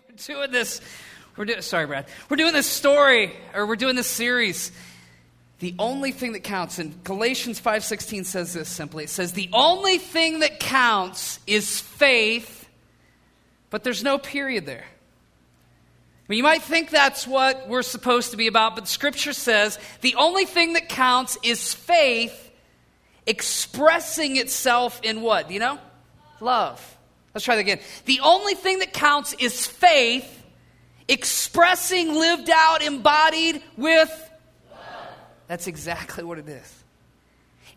we're doing this. We're doing, sorry, Brad. We're doing this story, or we're doing this series. The only thing that counts, and Galatians 5.16 says this simply. It says, the only thing that counts is faith, but there's no period there. You might think that's what we're supposed to be about, but Scripture says the only thing that counts is faith expressing itself in what? Do you know? Love. Let's try that again. The only thing that counts is faith expressing, lived out, embodied with. That's exactly what it is.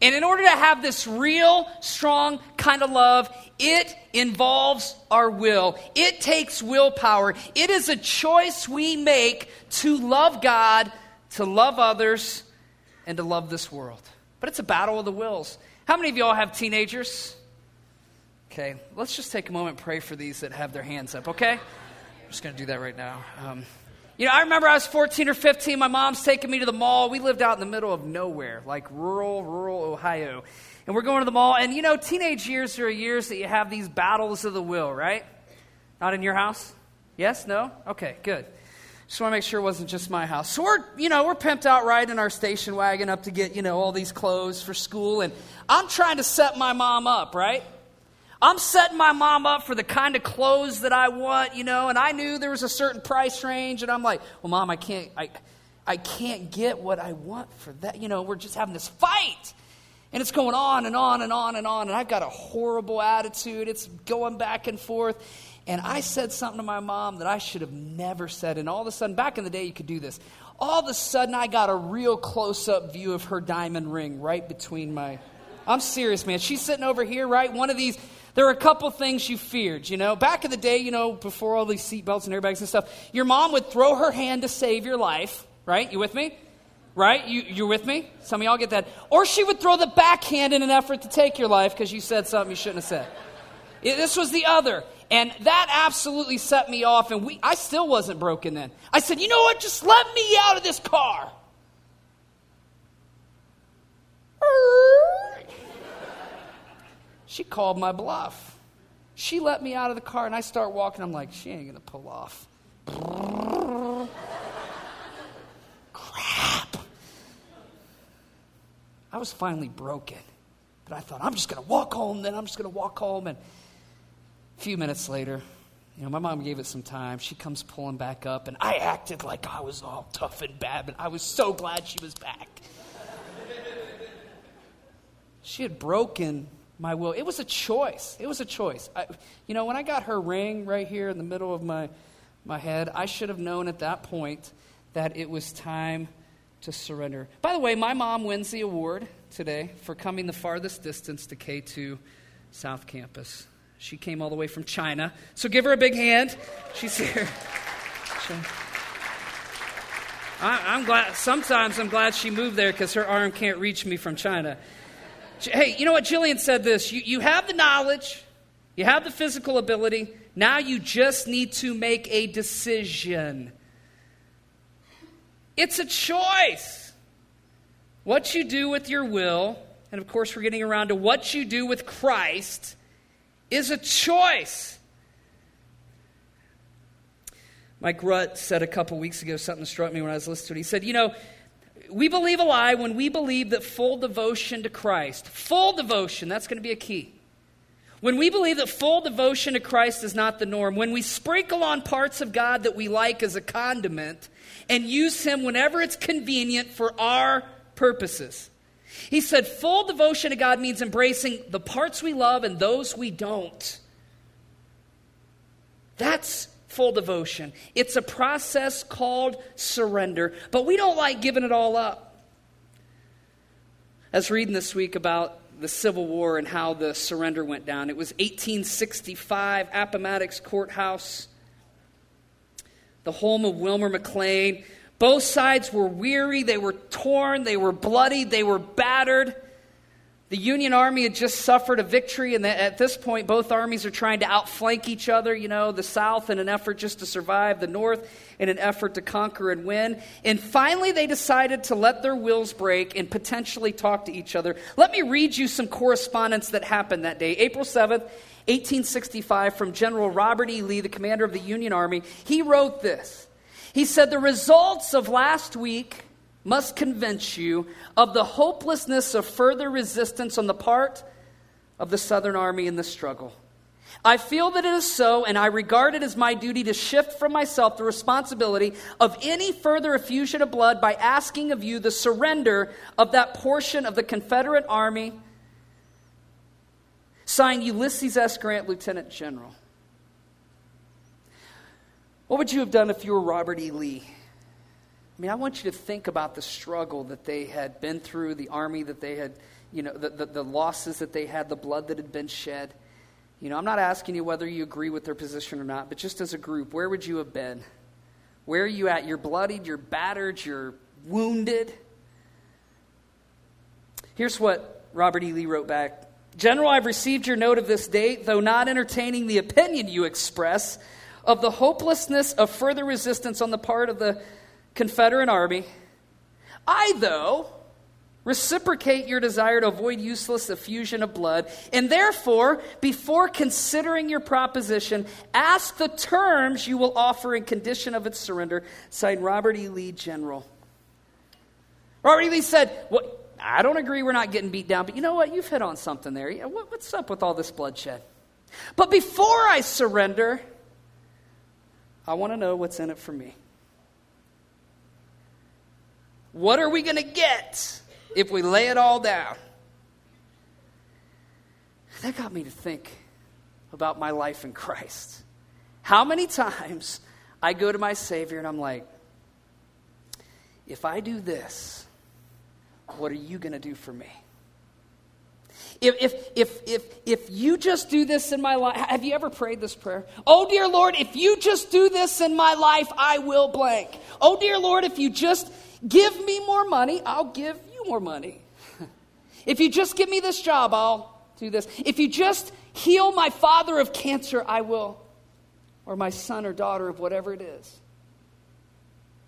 And in order to have this real, strong kind of love, it involves our will. It takes willpower. It is a choice we make to love God, to love others, and to love this world. But it's a battle of the wills. How many of y'all have teenagers? Okay, let's just take a moment and pray for these that have their hands up, okay? I'm just going to do that right now. Um, you know, I remember I was 14 or 15. My mom's taking me to the mall. We lived out in the middle of nowhere, like rural, rural Ohio. And we're going to the mall. And, you know, teenage years are years that you have these battles of the will, right? Not in your house? Yes? No? Okay, good. Just want to make sure it wasn't just my house. So we're, you know, we're pimped out riding our station wagon up to get, you know, all these clothes for school. And I'm trying to set my mom up, right? I'm setting my mom up for the kind of clothes that I want, you know, and I knew there was a certain price range, and I'm like, well, mom, I can't, I, I can't get what I want for that. You know, we're just having this fight. And it's going on and on and on and on, and I've got a horrible attitude. It's going back and forth. And I said something to my mom that I should have never said. And all of a sudden, back in the day, you could do this. All of a sudden, I got a real close up view of her diamond ring right between my. I'm serious, man. She's sitting over here, right? One of these there were a couple things you feared, you know. Back in the day, you know, before all these seatbelts and airbags and stuff, your mom would throw her hand to save your life, right? You with me? Right? You, you with me? Some of y'all get that. Or she would throw the backhand in an effort to take your life because you said something you shouldn't have said. It, this was the other. And that absolutely set me off. And we, I still wasn't broken then. I said, you know what? Just let me out of this car. She called my bluff. She let me out of the car, and I start walking. I'm like, she ain't to pull off. Crap. I was finally broken. But I thought, I'm just to walk home, then I'm just to walk home. And a few minutes later, you know, my mom gave it some time. She comes pulling back up, and I acted like I was all tough and bad, but I was so glad she was back. she had broken my will. It was a choice. It was a choice. I, you know, when I got her ring right here in the middle of my, my head, I should have known at that point that it was time to surrender. By the way, my mom wins the award today for coming the farthest distance to K2 South Campus. She came all the way from China. So give her a big hand. She's here. I, am glad. Sometimes I'm glad she moved there because her arm can't reach me from China. Hey, you know what? Jillian said this you, you have the knowledge, you have the physical ability, now you just need to make a decision. It's a choice. What you do with your will, and of course, we're getting around to what you do with Christ, is a choice. Mike Rutt said a couple weeks ago something struck me when I was listening to it. He said, You know, we believe a lie when we believe that full devotion to Christ, full devotion, that's going to be a key. When we believe that full devotion to Christ is not the norm, when we sprinkle on parts of God that we like as a condiment and use Him whenever it's convenient for our purposes. He said, full devotion to God means embracing the parts we love and those we don't. That's full devotion. It's a process called surrender, but we don't like giving it all up. I was reading this week about the Civil War and how the surrender went down. It was 1865, Appomattox Courthouse, the home of Wilmer McLean. Both sides were weary, they were torn, they were bloody, they were battered. The Union Army had just suffered a victory, and at this point, both armies are trying to outflank each other. You know, the South in an effort just to survive, the North in an effort to conquer and win. And finally, they decided to let their wills break and potentially talk to each other. Let me read you some correspondence that happened that day. April 7th, 1865, from General Robert E. Lee, the commander of the Union Army. He wrote this. He said, The results of last week must convince you of the hopelessness of further resistance on the part of the Southern Army in the struggle. I feel that it is so, and I regard it as my duty to shift from myself the responsibility of any further effusion of blood by asking of you the surrender of that portion of the Confederate Army. Signed Ulysses S. Grant, Lieutenant General. What would you have done if you were Robert E. Lee? I mean, I want you to think about the struggle that they had been through, the army that they had, you know, the, the, the, losses that they had, the blood that had been shed. You know, I'm not asking you whether you agree with their position or not, but just as a group, where would you have been? Where are you at? You're bloodied, you're battered, you're wounded. Here's what Robert E. Lee wrote back General, I've received your note of this date, though not entertaining the opinion you express of the hopelessness of further resistance on the part of the Confederate army. I, though, reciprocate your desire to avoid useless effusion of blood, and therefore, before considering your proposition, ask the terms you will offer in condition of its surrender. Signed Robert E. Lee, General. Robert E. Lee said, well, I don't agree we're not getting beat down, but you know what? You've hit on something there. What's up with all this bloodshed? But before I surrender, I want to know what's in it for me. What are we going to get if we lay it all down? That got me to think about my life in Christ. How many times I go to my Savior and I'm like, if I do this, what are you going to do for me? If, if, if, if, if you just do this in my life, have you ever prayed this prayer? Oh, dear Lord, if you just do this in my life, I will blank. Oh, dear Lord, if you just Give me more money, I'll give you more money. if you just give me this job, I'll do this. If you just heal my father of cancer, I will. Or my son or daughter of whatever it is.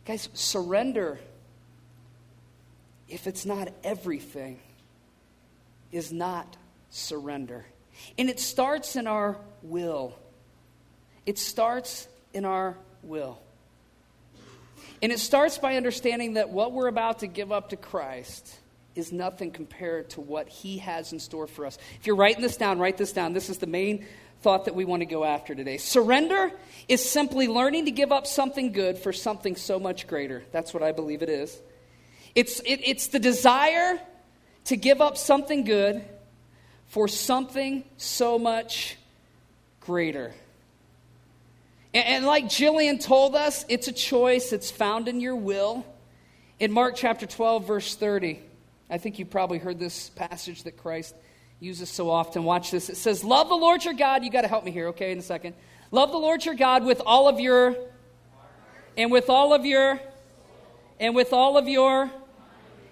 Guys, surrender, if it's not everything, is not surrender. And it starts in our will. It starts in our will. And it starts by understanding that what we're about to give up to Christ is nothing compared to what he has in store for us. If you're writing this down, write this down. This is the main thought that we want to go after today. Surrender is simply learning to give up something good for something so much greater. That's what I believe it is. It's, it, it's the desire to give up something good for something so much greater. And, and like Jillian told us, it's a choice, it's found in your will. In Mark chapter 12, verse 30, I think you probably heard this passage that Christ uses so often. Watch this. It says, Love the Lord your God. You got to help me here, okay, in a second. Love the Lord your God with all of your, and with all of your, and with all of your,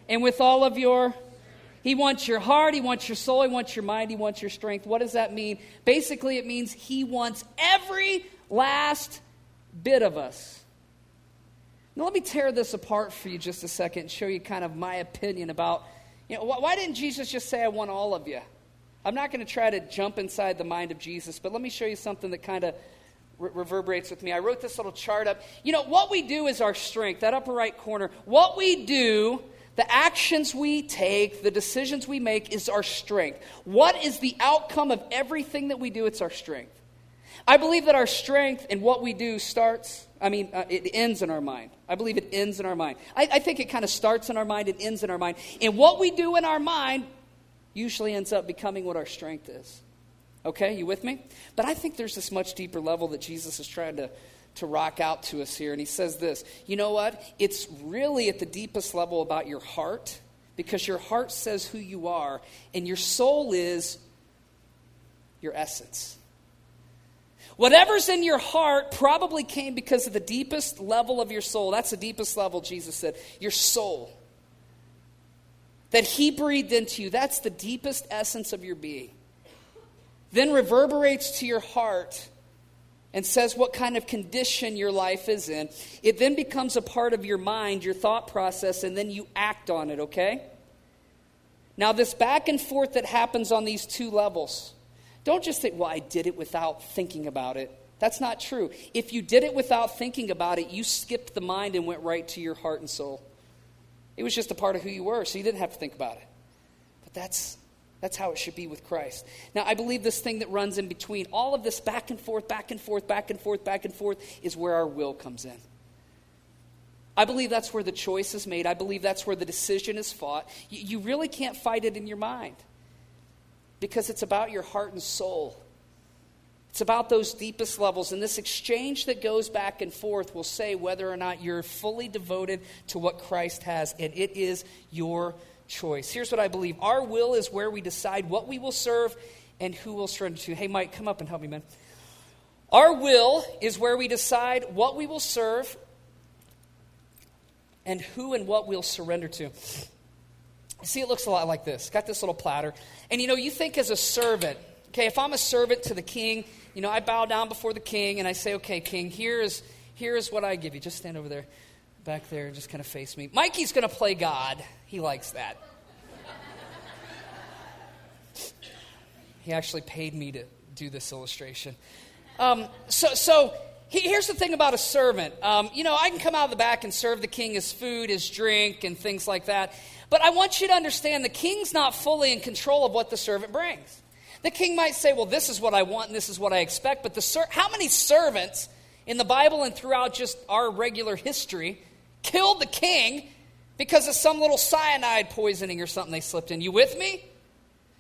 and with all of your. He wants your heart, he wants your soul, he wants your mind, he wants your strength. What does that mean? Basically, it means he wants every last bit of us. Now, let me tear this apart for you just a second and show you kind of my opinion about, you know, why didn't Jesus just say, I want all of you? I'm not going to try to jump inside the mind of Jesus, but let me show you something that kind of re- reverberates with me. I wrote this little chart up. You know, what we do is our strength, that upper right corner. What we do, the actions we take, the decisions we make is our strength. What is the outcome of everything that we do? It's our strength. I believe that our strength in what we do starts, I mean, uh, it ends in our mind. I believe it ends in our mind. I, I think it kind of starts in our mind and ends in our mind. And what we do in our mind usually ends up becoming what our strength is. Okay, you with me? But I think there's this much deeper level that Jesus is trying to, to rock out to us here. And he says this You know what? It's really at the deepest level about your heart because your heart says who you are, and your soul is your essence. Whatever's in your heart probably came because of the deepest level of your soul. That's the deepest level, Jesus said. Your soul. that He breathed into you. That's the deepest essence of your being. Then reverberates to your heart and says what kind of condition your life is in. It then becomes a part of your mind, your thought process, and then you act on it, okay? Now, this back and forth that happens on these two levels, don't just think, well, I did it without thinking about it. That's not true. If you did it without thinking about it, you skipped the mind and went right to your heart and soul. It was just a part of who you were, so you didn't have to think about it. But that's that's how it should be with Christ. Now, I believe this thing that runs in between, all of this back and forth, back and forth, back and forth, back and forth, is where our will comes in. I believe that's where the choice is made. I believe that's where the decision is fought. You, you really can't fight it in your mind because it's about your heart and soul. It's about those deepest levels. And this exchange that goes back and forth will say whether or not you're fully devoted to what Christ has, and it is your choice. Here's what I believe our will is where we decide what we will serve and who we'll surrender to. Hey, Mike, come up and help me, man. Our will is where we decide what we will serve and who and what we'll surrender to. See, it looks a lot like this. Got this little platter. And you know, you think as a servant, okay, if I'm a servant to the king, you know, I bow down before the king and I say, okay, king, here is, here is what I give you. Just stand over there back there just kind of face me. Mikey's going to play God. He likes that. he actually paid me to do this illustration. Um, so, so he, here's the thing about a servant. Um, you know, I can come out of the back and serve the king his food, his drink, and things like that. But I want you to understand the king's not fully in control of what the servant brings. The king might say, "Well, this is what I want and this is what I expect." But the ser- how many servants in the Bible and throughout just our regular history killed the king because of some little cyanide poisoning or something they slipped in. You with me?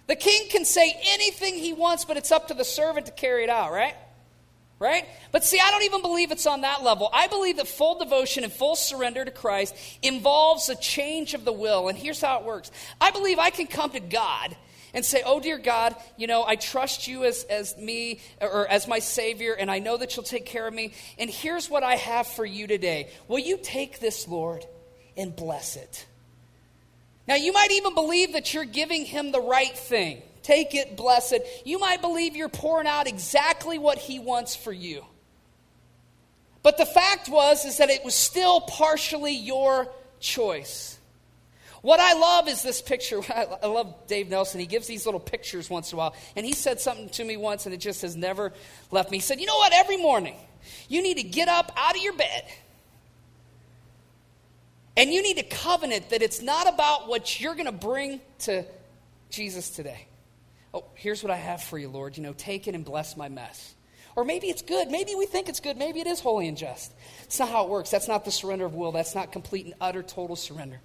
The king can say anything he wants, but it's up to the servant to carry it out, right? Right? But see, I don't even believe it's on that level. I believe that full devotion and full surrender to Christ involves a change of the will. And here's how it works I believe I can come to God and say, Oh, dear God, you know, I trust you as, as me or as my Savior, and I know that you'll take care of me. And here's what I have for you today. Will you take this, Lord, and bless it? Now, you might even believe that you're giving him the right thing. Take it, bless it. You might believe you're pouring out exactly what he wants for you. But the fact was is that it was still partially your choice. What I love is this picture. I love Dave Nelson. He gives these little pictures once in a while. And he said something to me once, and it just has never left me. He said, You know what? Every morning, you need to get up out of your bed. And you need to covenant that it's not about what you're going to bring to Jesus today. Oh, here's what I have for you, Lord. You know, take it and bless my mess. Or maybe it's good. Maybe we think it's good. Maybe it is holy and just. It's not how it works. That's not the surrender of will. That's not complete and utter total surrender.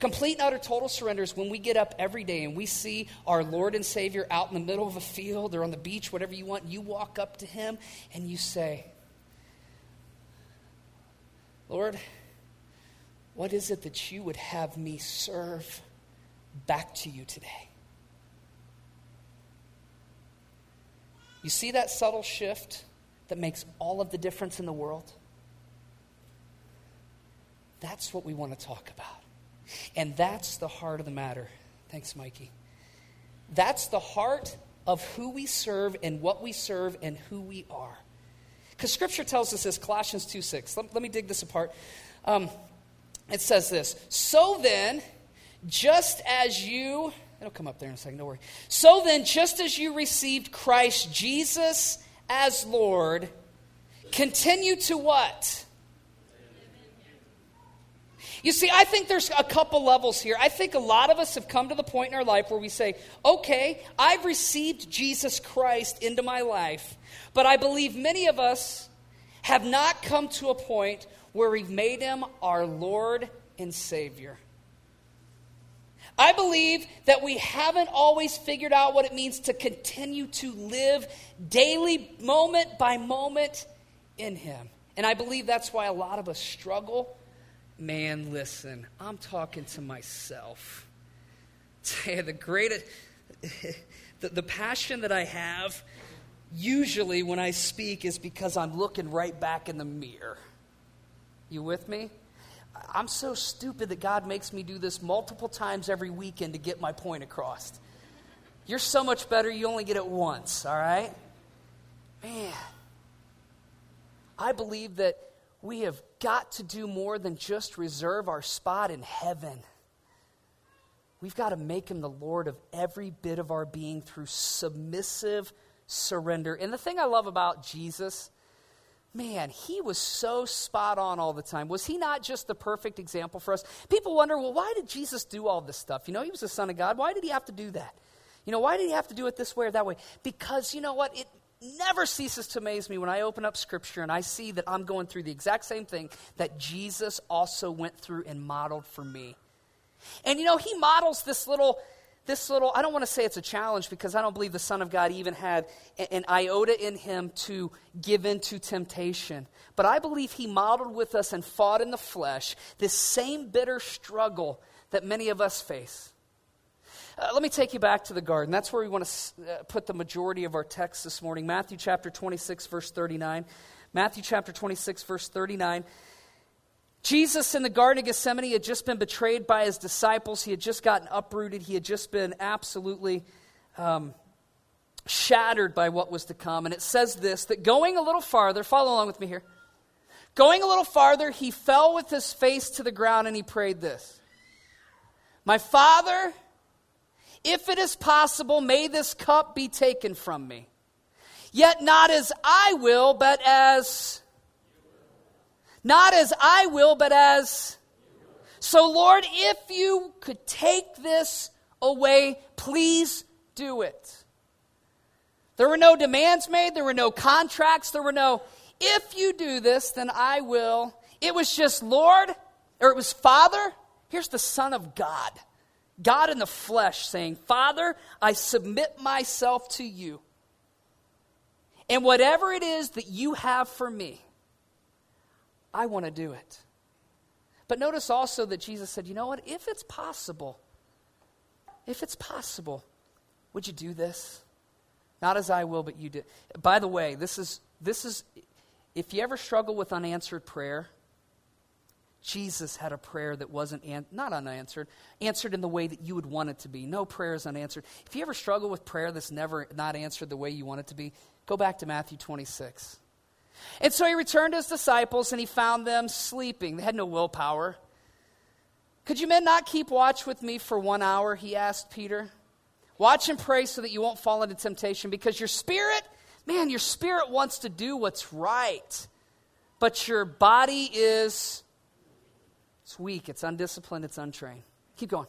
Complete and utter total surrender is when we get up every day and we see our Lord and Savior out in the middle of a field or on the beach, whatever you want. You walk up to Him and you say, Lord, what is it that you would have me serve back to you today? You see that subtle shift that makes all of the difference in the world? That's what we want to talk about. And that's the heart of the matter. Thanks, Mikey. That's the heart of who we serve and what we serve and who we are. Because Scripture tells us this, Colossians 2 6. Let, let me dig this apart. Um, it says this So then, just as you, it'll come up there in a second, don't worry. So then, just as you received Christ Jesus as Lord, continue to what? You see, I think there's a couple levels here. I think a lot of us have come to the point in our life where we say, okay, I've received Jesus Christ into my life, but I believe many of us have not come to a point where we've made him our Lord and Savior. I believe that we haven't always figured out what it means to continue to live daily, moment by moment in Him. And I believe that's why a lot of us struggle man, listen, I'm talking to myself. the greatest, the, the passion that I have usually when I speak is because I'm looking right back in the mirror. You with me? I'm so stupid that God makes me do this multiple times every weekend to get my point across. You're so much better, you only get it once, all right? Man, I believe that we have got to do more than just reserve our spot in heaven. We've got to make him the Lord of every bit of our being through submissive surrender. And the thing I love about Jesus, man, he was so spot on all the time. Was he not just the perfect example for us? People wonder, well, why did Jesus do all this stuff? You know, he was the Son of God. Why did he have to do that? You know, why did he have to do it this way or that way? Because, you know what? It never ceases to amaze me when I open up Scripture and I see that I'm going through the exact same thing that Jesus also went through and modeled for me. And you know, he models this little, this little, I don't want to say it's a challenge because I don't believe the Son of God even had an iota in him to give in to temptation. But I believe he modeled with us and fought in the flesh this same bitter struggle that many of us face. Uh, let me take you back to the garden. That's where we want to uh, put the majority of our text this morning. Matthew chapter 26, verse 39. Matthew chapter 26, verse 39. Jesus in the Garden of Gethsemane had just been betrayed by his disciples. He had just gotten uprooted. He had just been absolutely um, shattered by what was to come. And it says this that going a little farther, follow along with me here. Going a little farther, he fell with his face to the ground and he prayed this My Father, if it is possible, may this cup be taken from me. Yet not as I will, but as. Not as I will, but as. So, Lord, if you could take this away, please do it. There were no demands made, there were no contracts, there were no, if you do this, then I will. It was just, Lord, or it was Father, here's the Son of God God in the flesh saying, Father, I submit myself to you. And whatever it is that you have for me, I want to do it. But notice also that Jesus said, you know what? If it's possible, if it's possible, would you do this? Not as I will, but you do. By the way, this is, this is, if you ever struggle with unanswered prayer, Jesus had a prayer that wasn't an, not unanswered, answered in the way that you would want it to be. No prayer is unanswered. If you ever struggle with prayer that's never not answered the way you want it to be, go back to Matthew 26. And so he returned to his disciples and he found them sleeping. They had no willpower. Could you men not keep watch with me for one hour? He asked Peter. Watch and pray so that you won't fall into temptation because your spirit, man, your spirit wants to do what's right, but your body is it's weak, it's undisciplined, it's untrained. Keep going.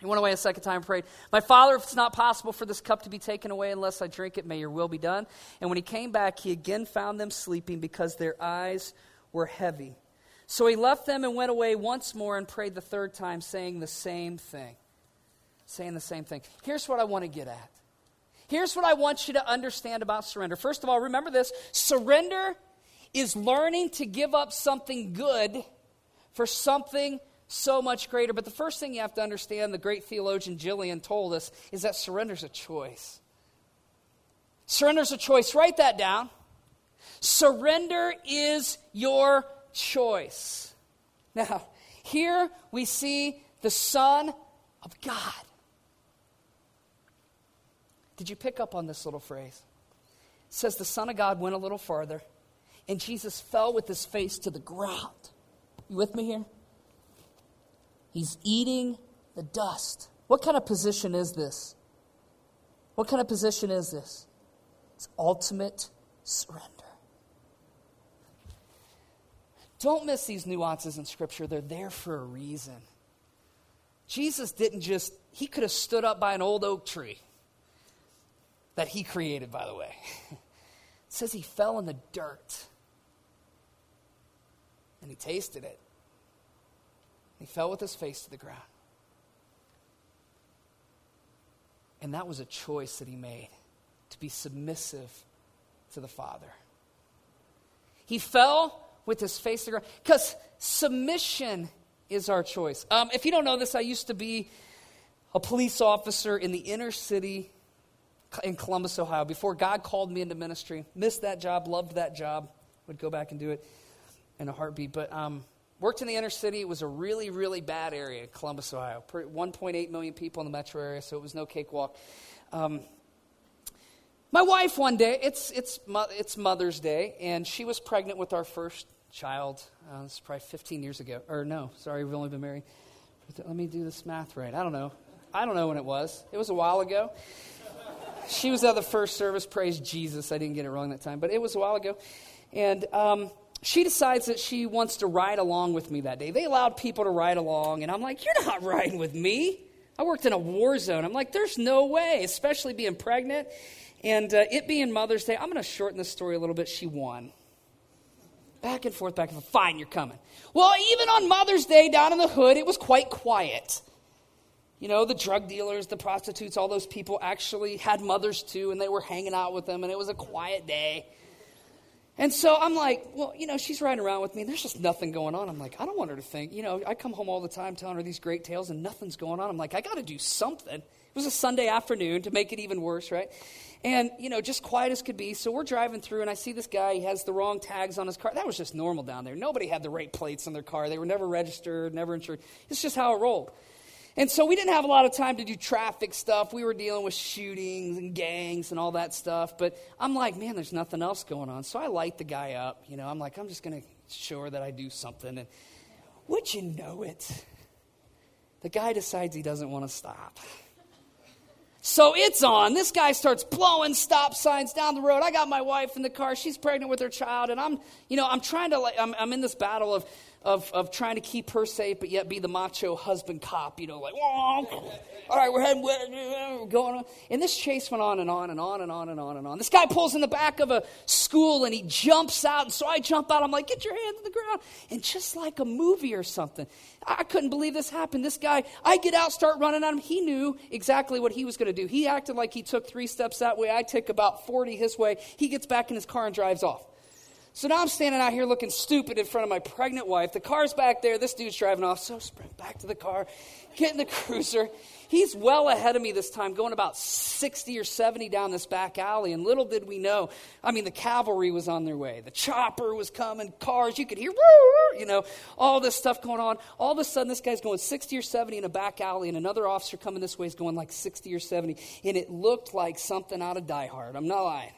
He went away a second time and prayed, My father, if it's not possible for this cup to be taken away unless I drink it, may your will be done. And when he came back, he again found them sleeping because their eyes were heavy. So he left them and went away once more and prayed the third time, saying the same thing. Saying the same thing. Here's what I want to get at. Here's what I want you to understand about surrender. First of all, remember this surrender is learning to give up something good for something so much greater. But the first thing you have to understand, the great theologian Jillian told us, is that surrender is a choice. Surrender is a choice. Write that down. Surrender is your choice. Now, here we see the Son of God. Did you pick up on this little phrase? It says the Son of God went a little farther, and Jesus fell with his face to the ground. You with me here? He's eating the dust. What kind of position is this? What kind of position is this? It's ultimate surrender. Don't miss these nuances in Scripture. They're there for a reason. Jesus didn't just, he could have stood up by an old oak tree that he created, by the way. it says he fell in the dirt and he tasted it. He fell with his face to the ground. And that was a choice that he made to be submissive to the Father. He fell with his face to the ground because submission is our choice. Um, if you don't know this, I used to be a police officer in the inner city in Columbus, Ohio, before God called me into ministry. Missed that job, loved that job, would go back and do it in a heartbeat. But um, worked in the inner city. It was a really, really bad area, Columbus, Ohio. 1.8 million people in the metro area, so it was no cakewalk. Um, my wife, one day, it's, it's, it's Mother's Day, and she was pregnant with our first child. Uh, this is probably 15 years ago. Or no, sorry, we've only been married. Let me do this math right. I don't know. I don't know when it was. It was a while ago. She was at the first service. Praise Jesus. I didn't get it wrong that time, but it was a while ago. And um, she decides that she wants to ride along with me that day. They allowed people to ride along, and I'm like, You're not riding with me. I worked in a war zone. I'm like, There's no way, especially being pregnant. And uh, it being Mother's Day, I'm going to shorten this story a little bit. She won. Back and forth, back and forth. Fine, you're coming. Well, even on Mother's Day down in the hood, it was quite quiet. You know, the drug dealers, the prostitutes, all those people actually had mothers too, and they were hanging out with them, and it was a quiet day. And so I'm like, well, you know, she's riding around with me, and there's just nothing going on. I'm like, I don't want her to think, you know, I come home all the time telling her these great tales, and nothing's going on. I'm like, I got to do something. It was a Sunday afternoon to make it even worse, right? And, you know, just quiet as could be. So we're driving through, and I see this guy. He has the wrong tags on his car. That was just normal down there. Nobody had the right plates on their car. They were never registered, never insured. It's just how it rolled. And so we didn't have a lot of time to do traffic stuff. We were dealing with shootings and gangs and all that stuff. But I'm like, man, there's nothing else going on. So I light the guy up. You know, I'm like, I'm just going to show her that I do something. And would you know it? The guy decides he doesn't want to stop. So it's on. This guy starts blowing stop signs down the road. I got my wife in the car. She's pregnant with her child. And I'm, you know, I'm trying to, like, I'm, I'm in this battle of, of, of trying to keep her safe, but yet be the macho husband cop, you know, like, all right, we're heading, we're going on. And this chase went on and on and on and on and on and on. This guy pulls in the back of a school and he jumps out. And so I jump out. I'm like, get your hands on the ground. And just like a movie or something, I couldn't believe this happened. This guy, I get out, start running at him. He knew exactly what he was going to do. He acted like he took three steps that way. I took about 40 his way. He gets back in his car and drives off. So now I'm standing out here looking stupid in front of my pregnant wife. The car's back there. This dude's driving off. So sprint back to the car, get in the cruiser. He's well ahead of me this time, going about 60 or 70 down this back alley. And little did we know, I mean, the cavalry was on their way. The chopper was coming, cars, you could hear, you know, all this stuff going on. All of a sudden, this guy's going 60 or 70 in a back alley, and another officer coming this way is going like 60 or 70. And it looked like something out of Die Hard. I'm not lying.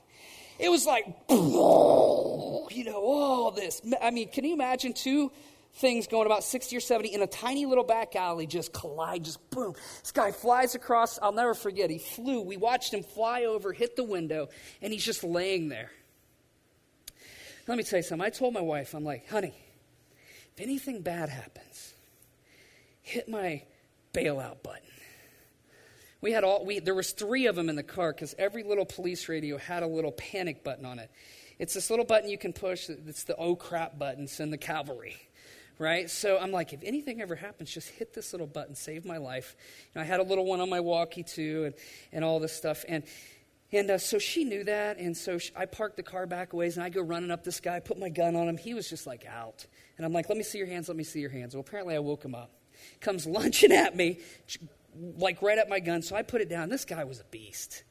It was like, you know, all this. I mean, can you imagine two things going about 60 or 70 in a tiny little back alley just collide, just boom. This guy flies across. I'll never forget. He flew. We watched him fly over, hit the window, and he's just laying there. Let me tell you something. I told my wife, I'm like, honey, if anything bad happens, hit my bailout button. We had all we there was three of them in the car because every little police radio had a little panic button on it. It's this little button you can push. It's the oh crap button. Send the cavalry right? So I'm like, if anything ever happens, just hit this little button, save my life. I had a little one on my walkie too, and, and all this stuff. And, and uh, so she knew that, and so she, I parked the car back a ways, and I go running up this guy, put my gun on him. He was just like out. And I'm like, let me see your hands, let me see your hands. Well, apparently I woke him up. Comes lunging at me, like right at my gun. So I put it down. This guy was a beast.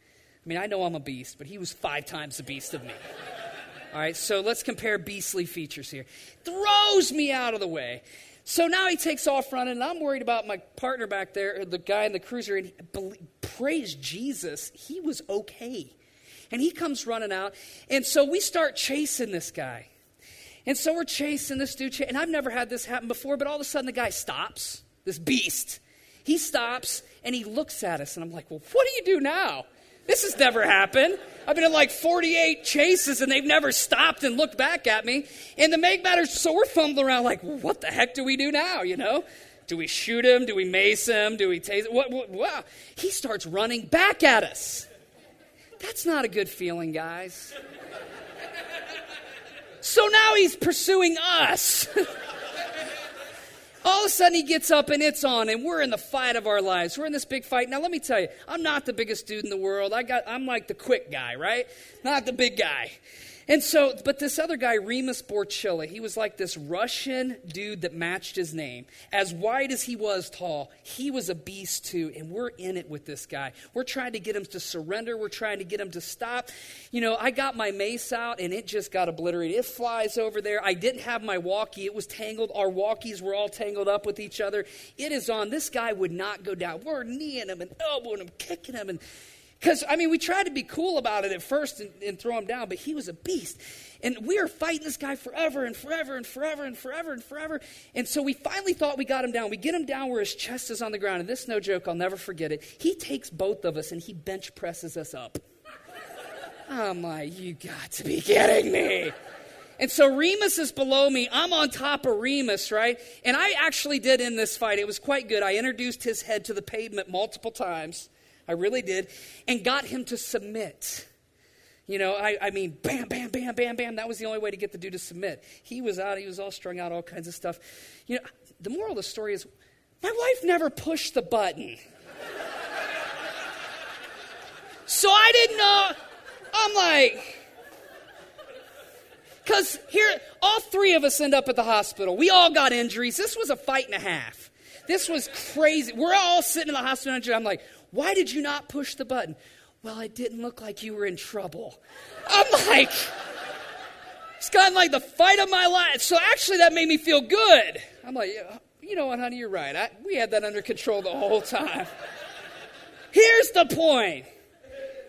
I mean, I know I'm a beast, but he was five times the beast of me. All right, so let's compare beastly features here. Throws me out of the way. So now he takes off running, and I'm worried about my partner back there, the guy in the cruiser, and he, praise Jesus, he was okay. And he comes running out, and so we start chasing this guy. And so we're chasing this dude, and I've never had this happen before, but all of a sudden the guy stops, this beast. He stops and he looks at us, and I'm like, well, what do you do now? This has never happened. I've been in like 48 chases and they've never stopped and looked back at me. And the make matters, so we're fumbling around like, what the heck do we do now, you know? Do we shoot him? Do we mace him? Do we tase him? What, what, wow. He starts running back at us. That's not a good feeling, guys. So now he's pursuing us. All of a sudden, he gets up and it's on, and we're in the fight of our lives. We're in this big fight. Now, let me tell you, I'm not the biggest dude in the world. I got, I'm like the quick guy, right? Not the big guy. And so, but this other guy, Remus Borchilla, he was like this Russian dude that matched his name. As wide as he was tall, he was a beast too. And we're in it with this guy. We're trying to get him to surrender. We're trying to get him to stop. You know, I got my mace out and it just got obliterated. It flies over there. I didn't have my walkie. It was tangled. Our walkies were all tangled up with each other. It is on. This guy would not go down. We're kneeing him and elbowing him, kicking him. And because, I mean, we tried to be cool about it at first and, and, throw him down, but he was a beast. And we were fighting this guy forever and forever and forever and forever and forever. And so we finally thought we got him down. We get him down where his chest is on the ground. And this, no joke, I'll never forget it. He takes both of us and he bench presses us up. I'm like, you got to be kidding me. And so Remus is below me. I'm on top of Remus, right? And I actually did in this fight. It was quite good. I introduced his head to the pavement multiple times. I really did, and got him to submit. You know, I, I mean, bam, bam, bam, bam, bam. That was the only way to get the dude to submit. He was out, he was all strung out, all kinds of stuff. You know, the moral of the story is my wife never pushed the button. so I didn't know. I'm like, because here, all three of us end up at the hospital. We all got injuries. This was a fight and a half. This was crazy. We're all sitting in the hospital. I'm like, why did you not push the button? Well, it didn't look like you were in trouble. I'm like, it's of like the fight of my life. So actually, that made me feel good. I'm like, you know what, honey, you're right. I, we had that under control the whole time. Here's the point.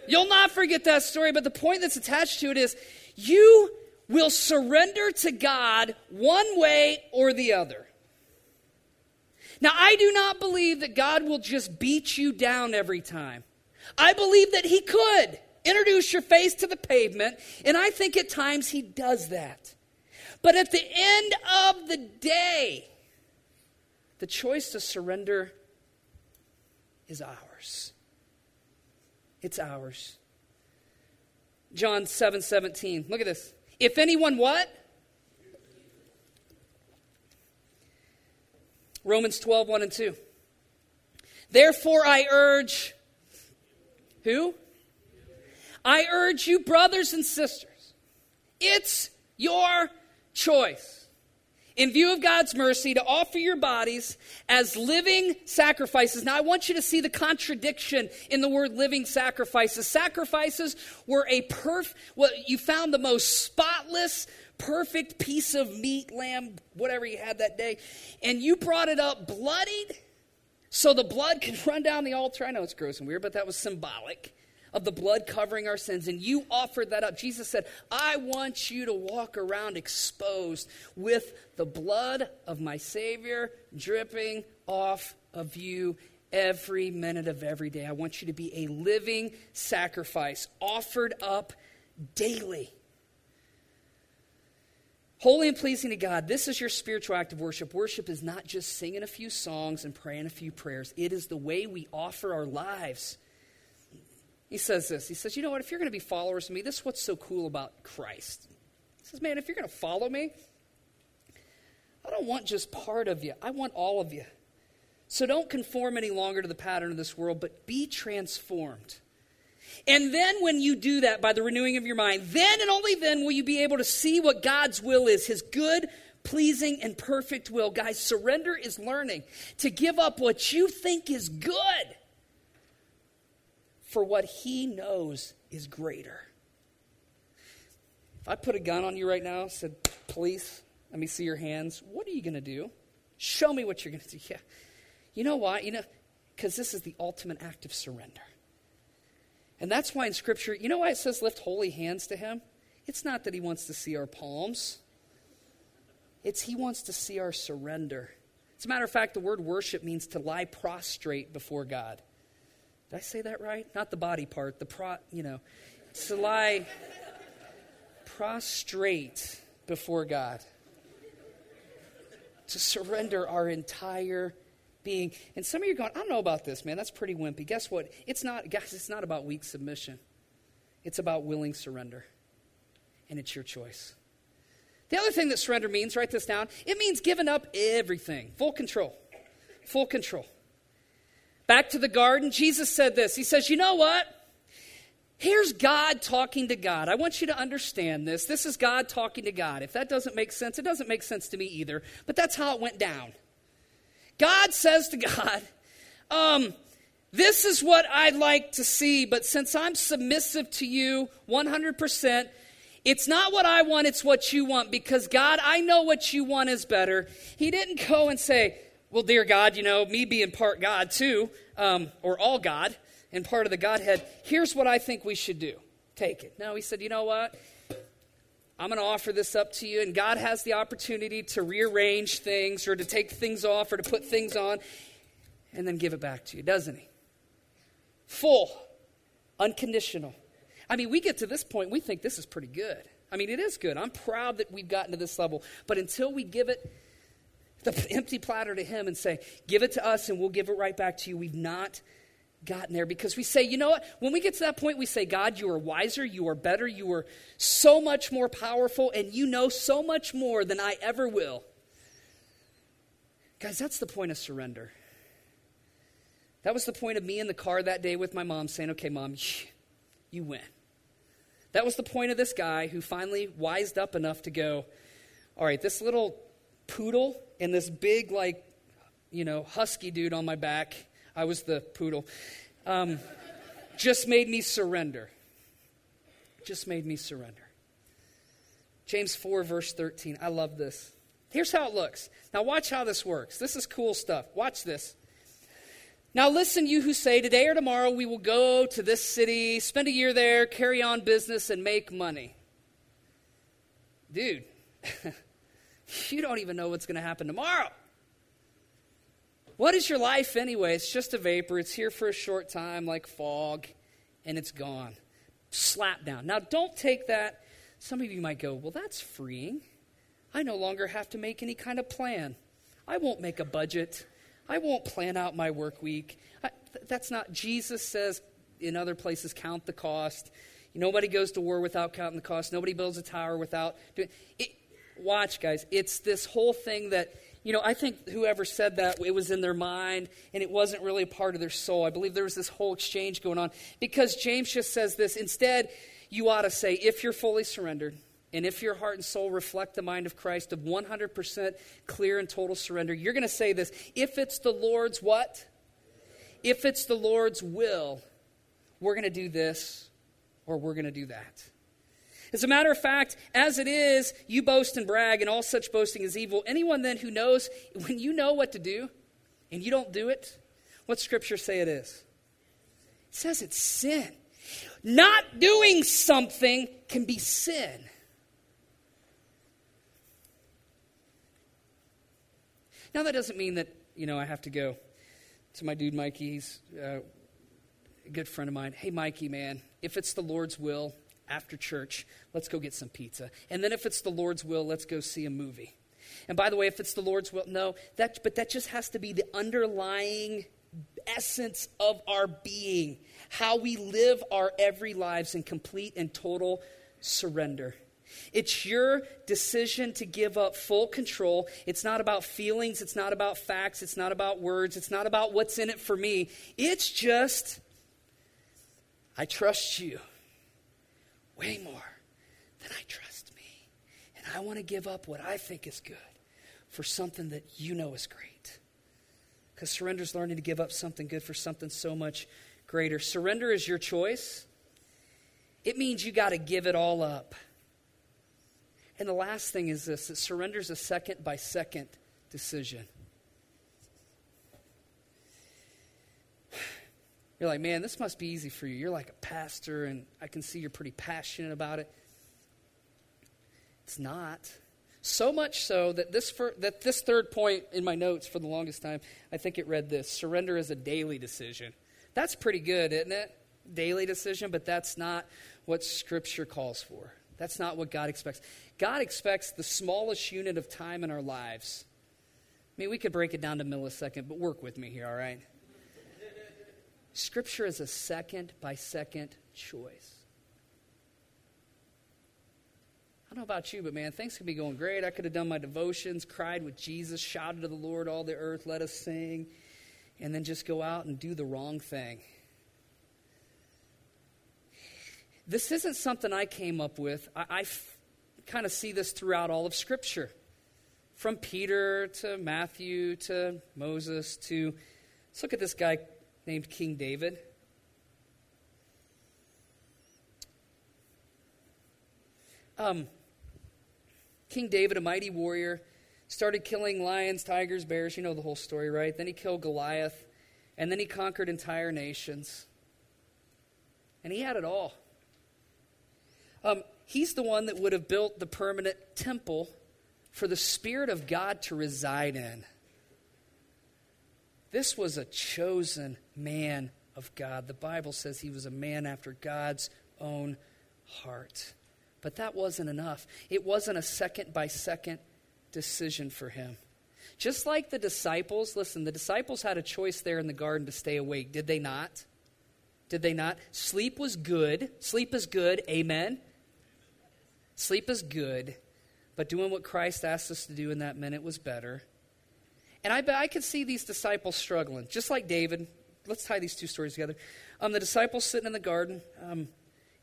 You'll not forget that story, but the point that's attached to it is you will surrender to God one way or the other. Now, I do not believe that God will just beat you down every time. I believe that He could introduce your face to the pavement, and I think at times He does that. But at the end of the day, the choice to surrender is ours. It's ours. John 7 17. Look at this. If anyone what? Romans 12, 1 and 2. Therefore, I urge, who? I urge you, brothers and sisters, it's your choice. In view of God's mercy, to offer your bodies as living sacrifices. Now, I want you to see the contradiction in the word living sacrifices. Sacrifices were a perf, well, you found the most spotless, perfect piece of meat, lamb, whatever you had that day, and you brought it up bloodied so the blood could run down the altar. I know it's gross and weird, but that was symbolic of the blood covering our sins. And you offered that up. Jesus said, I want you to walk around exposed with the blood of my Savior dripping off of you every minute of every day. I want you to be a living sacrifice offered up daily. Holy and pleasing to God, this is your spiritual act of worship. Worship is not just singing a few songs and praying a few prayers, it is the way we offer our lives. He says this He says, You know what? If you're going to be followers of me, this is what's so cool about Christ. He says, Man, if you're going to follow me, I don't want just part of you, I want all of you. So don't conform any longer to the pattern of this world, but be transformed and then when you do that by the renewing of your mind, then and only then will you be able to see what God's will is, his good, pleasing, and perfect will. Guys, surrender is learning to give up what you think is good for what he knows is greater. If I put a gun on you right now, said, police, let me see your hands, what are you going to do? Show me what you're going to do. Yeah. You know why? You know, because this is the ultimate act of surrender. And that's why in Scripture, you know why it says lift holy hands to Him? It's not that He wants to see our palms, it's He wants to see our surrender. As a matter of fact, the word worship means to lie prostrate before God. Did I say that right? Not the body part, the pro, you know, to lie prostrate before God. To surrender our entire being. And some of you are going, I don't know about this, man. That's pretty wimpy. Guess what? It's not, guys, it's not about weak submission. It's about willing surrender. And it's your choice. The other thing that surrender means, write this down, it means giving up everything, full control. Full control. Back to the garden, Jesus said this. He says, You know what? Here's God talking to God. I want you to understand this. This is God talking to God. If that doesn't make sense, it doesn't make sense to me either, but that's how it went down. God says to God, um, This is what I'd like to see, but since I'm submissive to you 100%, it's not what I want, it's what you want, because God, I know what you want is better. He didn't go and say, Well, dear God, you know, me being part God too, um, or all God and part of the Godhead, here's what I think we should do. Take it. No, he said, You know what? I'm going to offer this up to you, and God has the opportunity to rearrange things or to take things off or to put things on and then give it back to you, doesn't He? Full, unconditional. I mean, we get to this point, we think this is pretty good. I mean, it is good. I'm proud that we've gotten to this level. But until we give it the empty platter to Him and say, give it to us and we'll give it right back to you, we've not gotten there because we say, you know what? When we get to that point, we say, God, you are wiser, you are better, you are so much more powerful, and you know so much more than I ever will. Guys, that's the point of surrender. That was the point of me in the car that day with my mom saying, okay, mom, you win. That was the point of this guy who finally wised up enough to go, all right, this little poodle and this big, like, you know, husky dude on my back, I was the poodle, um, just made me surrender. Just made me surrender. James 4, verse 13. I love this. Here's how it looks. Now, watch how this works. This is cool stuff. Watch this. Now, listen, you who say, Today or tomorrow we will go to this city, spend a year there, carry on business, and make money. Dude, you don't even know what's going to happen tomorrow. What is your life anyway? It's just a vapor. It's here for a short time, like fog, and it's gone. Slap down. Now, don't take that. Some of you might go, Well, that's freeing. I no longer have to make any kind of plan. I won't make a budget. I won't plan out my work week. I, th- that's not, Jesus says in other places, count the cost. Nobody goes to war without counting the cost. Nobody builds a tower without doing it. Watch, guys. It's this whole thing that, you know, I think whoever said that, it was in their mind and it wasn't really a part of their soul. I believe there was this whole exchange going on because James just says this. Instead, you ought to say, if you're fully surrendered, and if your heart and soul reflect the mind of Christ of 100% clear and total surrender, you're going to say this if it's the Lord's what? If it's the Lord's will, we're going to do this or we're going to do that. As a matter of fact, as it is, you boast and brag, and all such boasting is evil. Anyone then who knows, when you know what to do and you don't do it, what scripture say it is? It says it's sin. Not doing something can be sin. Now, that doesn't mean that, you know, I have to go to my dude Mikey. He's uh, a good friend of mine. Hey, Mikey, man, if it's the Lord's will, after church, let's go get some pizza. And then if it's the Lord's will, let's go see a movie. And by the way, if it's the Lord's will, no, that, but that just has to be the underlying essence of our being, how we live our every lives in complete and total surrender. It's your decision to give up full control. It's not about feelings. It's not about facts. It's not about words. It's not about what's in it for me. It's just, I trust you way more than I trust me. And I want to give up what I think is good for something that you know is great. Because surrender is learning to give up something good for something so much greater. Surrender is your choice. It means you got to give it all up. And the last thing is this that surrender is a second by second decision. You're like, man, this must be easy for you. You're like a pastor, and I can see you're pretty passionate about it. It's not. So much so that this, for, that this third point in my notes for the longest time, I think it read this surrender is a daily decision. That's pretty good, isn't it? Daily decision, but that's not what Scripture calls for. That's not what God expects. God expects the smallest unit of time in our lives. I mean, we could break it down to millisecond, but work with me here, all right? Scripture is a second by second choice. I don't know about you, but man, things could be going great. I could have done my devotions, cried with Jesus, shouted to the Lord, all the earth, let us sing, and then just go out and do the wrong thing. this isn't something I came up with. I, I f- kind of see this throughout all of Scripture. From Peter to Matthew to Moses to. Let's look at this guy named King David. Um, King David, a mighty warrior, started killing lions, tigers, bears. You know the whole story, right? Then he killed Goliath, and then he conquered entire nations. And he had it all. Um, he's the one that would have built the permanent temple for the Spirit of God to reside in. This was a chosen man of God. The Bible says he was a man after God's own heart. But that wasn't enough. It wasn't a second by second decision for him. Just like the disciples, listen, the disciples had a choice there in the garden to stay awake, did they not? Did they not? Sleep was good. Sleep is good. Amen. Sleep is good. But doing what Christ asked us to do in that minute was better. And I I could see these disciples struggling, just like David. Let's tie these two stories together. Um, the disciples sitting in the garden, um,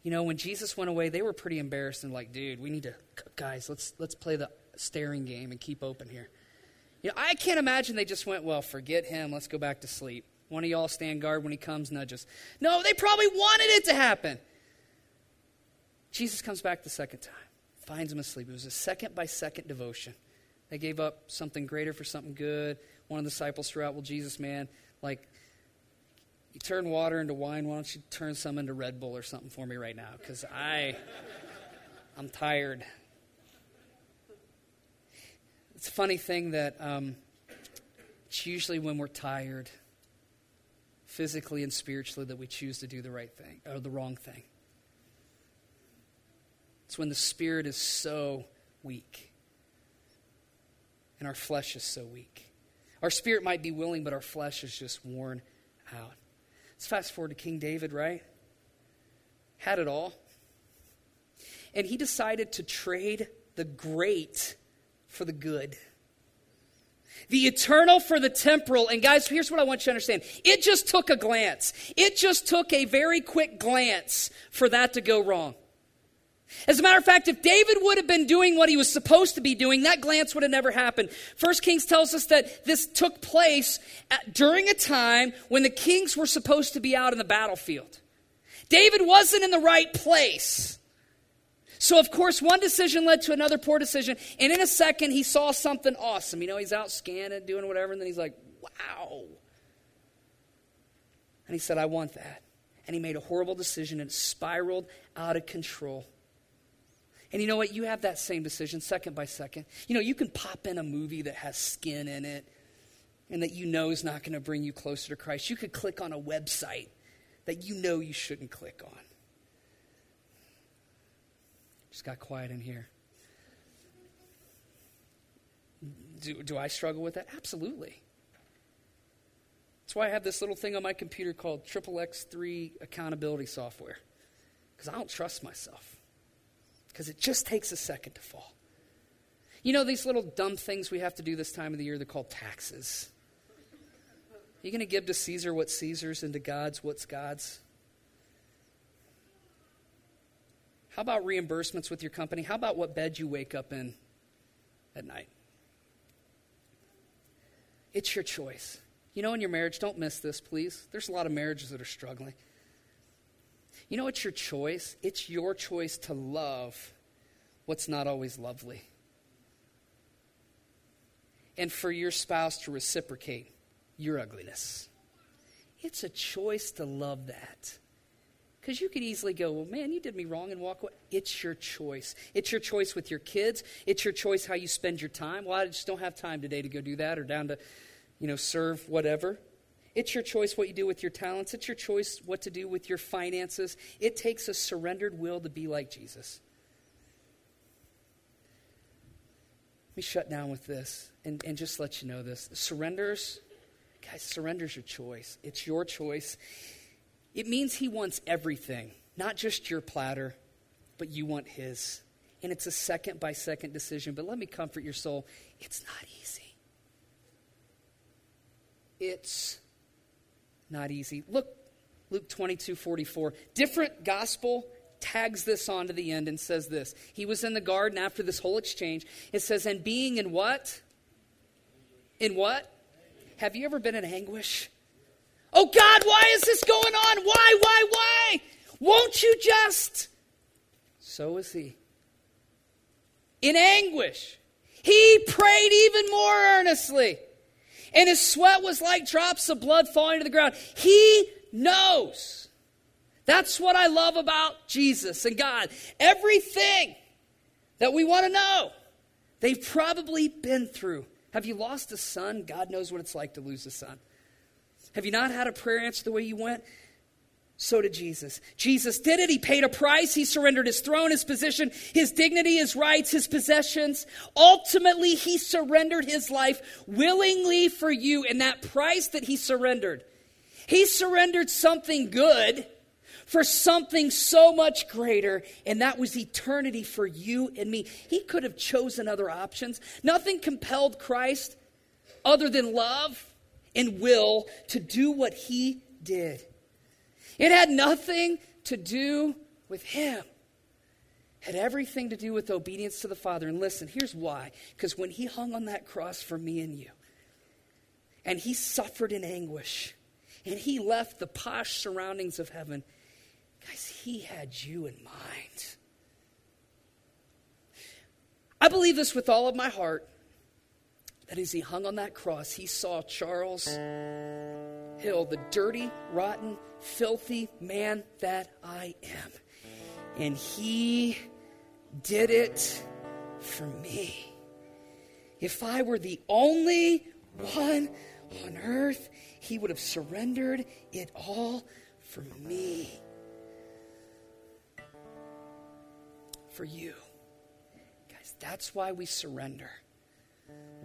you know, when Jesus went away, they were pretty embarrassed and like, dude, we need to, guys, let's let's play the staring game and keep open here. You know, I can't imagine they just went, well, forget him, let's go back to sleep. One of y'all stand guard when he comes, nudge us. No, they probably wanted it to happen. Jesus comes back the second time, finds him asleep. It was a second by second devotion. They gave up something greater for something good. One of the disciples threw out, well, Jesus, man, like, you turn water into wine, why don't you turn some into Red Bull or something for me right now? Because I, I'm tired. It's a funny thing that um, it's usually when we're tired, physically and spiritually, that we choose to do the right thing or the wrong thing. It's when the spirit is so weak and our flesh is so weak. Our spirit might be willing, but our flesh is just worn out. Let's fast forward to King David, right? Had it all. And he decided to trade the great for the good. The eternal for the temporal. And guys, here's what I want you to understand. It just took a glance. It just took a very quick glance for that to go wrong. As a matter of fact, if David would have been doing what he was supposed to be doing, that glance would have never happened. First Kings tells us that this took place at, during a time when the kings were supposed to be out in the battlefield. David wasn't in the right place. So, of course, one decision led to another poor decision. And in a second, he saw something awesome. You know, he's out scanning, doing whatever, and then he's like, wow. And he said, I want that. And he made a horrible decision and spiraled out of control. And you know what? You have that same decision second by second. You know, you can pop in a movie that has skin in it and that you know is not going to bring you closer to Christ. You could click on a website that you know you shouldn't click on. Just got quiet in here. Do, do I struggle with that? Absolutely. That's why I have this little thing on my computer called Triple X3 accountability software, because I don't trust myself because it just takes a second to fall. You know, these little dumb things we have to do this time of the year, they're called taxes. Are you going to give to Caesar what's Caesar's and to God's what's God's? How about reimbursements with your company? How about what bed you wake up in at night? It's your choice. You know, in your marriage, don't miss this, please. There's a lot of marriages that are struggling. You know, it's your choice. It's your choice to love what's not always lovely. And for your spouse to reciprocate your ugliness. It's a choice to love that. Because you could easily go, well, man, you did me wrong and walk away. It's your choice. It's your choice with your kids. It's your choice how you spend your time. Well, I just don't have time today to go do that or down to, you know, serve whatever. It's your choice what you do with your talents. It's your choice what to do with your finances. It takes a surrendered will to be like Jesus. Let me shut down with this and, and just let you know this. Surrenders, guys, surrender's your choice. It's your choice. It means he wants everything, not just your platter, but you want his. And it's a second by second decision. But let me comfort your soul it's not easy. It's not easy. Look, Luke 22 44. Different gospel tags this on to the end and says this. He was in the garden after this whole exchange. It says, and being in what? In what? Have you ever been in anguish? Oh God, why is this going on? Why, why, why? Won't you just? So is he. In anguish. He prayed even more earnestly. And his sweat was like drops of blood falling to the ground. He knows. That's what I love about Jesus and God. Everything that we want to know, they've probably been through. Have you lost a son? God knows what it's like to lose a son. Have you not had a prayer answered the way you went? So did Jesus. Jesus did it. He paid a price. He surrendered his throne, his position, his dignity, his rights, his possessions. Ultimately, he surrendered his life willingly for you. And that price that he surrendered, he surrendered something good for something so much greater, and that was eternity for you and me. He could have chosen other options. Nothing compelled Christ other than love and will to do what he did. It had nothing to do with him. It had everything to do with obedience to the Father. And listen, here's why. Because when he hung on that cross for me and you, and he suffered in anguish, and he left the posh surroundings of heaven, guys, he had you in mind. I believe this with all of my heart that as he hung on that cross, he saw Charles Hill, the dirty, rotten, filthy man that I am. And he did it for me. If I were the only one on earth, he would have surrendered it all for me. For you. Guys, that's why we surrender.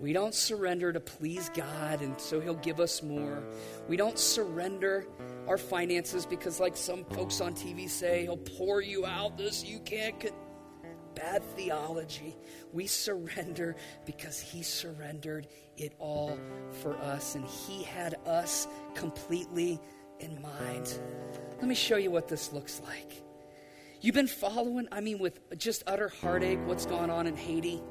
We don't surrender to please God and so He'll give us more. We don't surrender our finances because, like some folks on TV say, He'll pour you out this you can't. Get. Bad theology. We surrender because He surrendered it all for us and He had us completely in mind. Let me show you what this looks like. You've been following, I mean, with just utter heartache, what's going on in Haiti.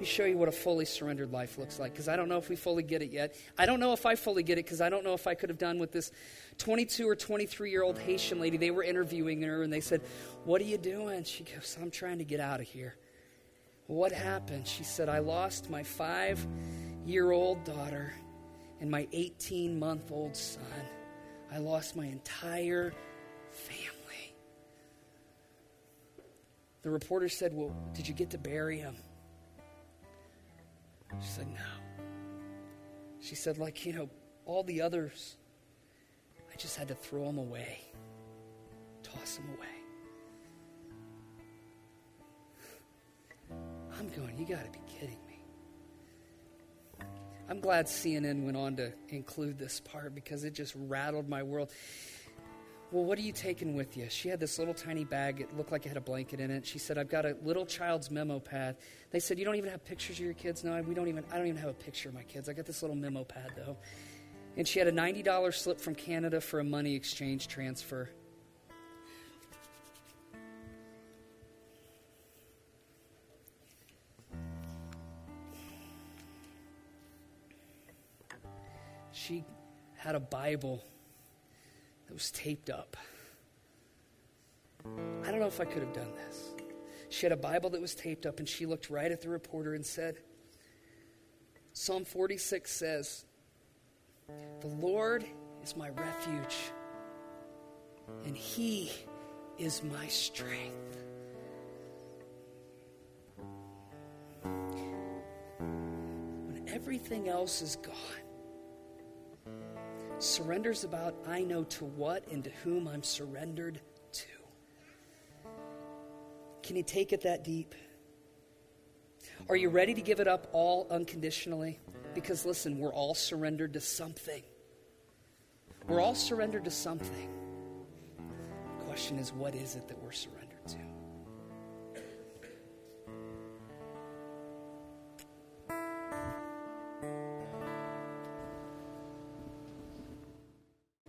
Me show you what a fully surrendered life looks like because I don't know if we fully get it yet. I don't know if I fully get it because I don't know if I could have done with this 22 or 23 year old Haitian lady. They were interviewing her and they said, What are you doing? She goes, I'm trying to get out of here. What happened? She said, I lost my five year old daughter and my 18 month old son. I lost my entire family. The reporter said, Well, did you get to bury him? She said, No. She said, like, you know, all the others, I just had to throw them away, toss them away. I'm going, you got to be kidding me. I'm glad CNN went on to include this part because it just rattled my world. Well, what are you taking with you? She had this little tiny bag. It looked like it had a blanket in it. She said, I've got a little child's memo pad. They said, You don't even have pictures of your kids? No, we don't even, I don't even have a picture of my kids. I got this little memo pad, though. And she had a $90 slip from Canada for a money exchange transfer. She had a Bible that was taped up. I don't know if I could have done this. She had a Bible that was taped up, and she looked right at the reporter and said, Psalm 46 says, The Lord is my refuge, and He is my strength. When everything else is gone, Surrender's about I know to what and to whom I'm surrendered to. Can you take it that deep? Are you ready to give it up all unconditionally? Because listen, we're all surrendered to something. We're all surrendered to something. The question is, what is it that we're surrendered?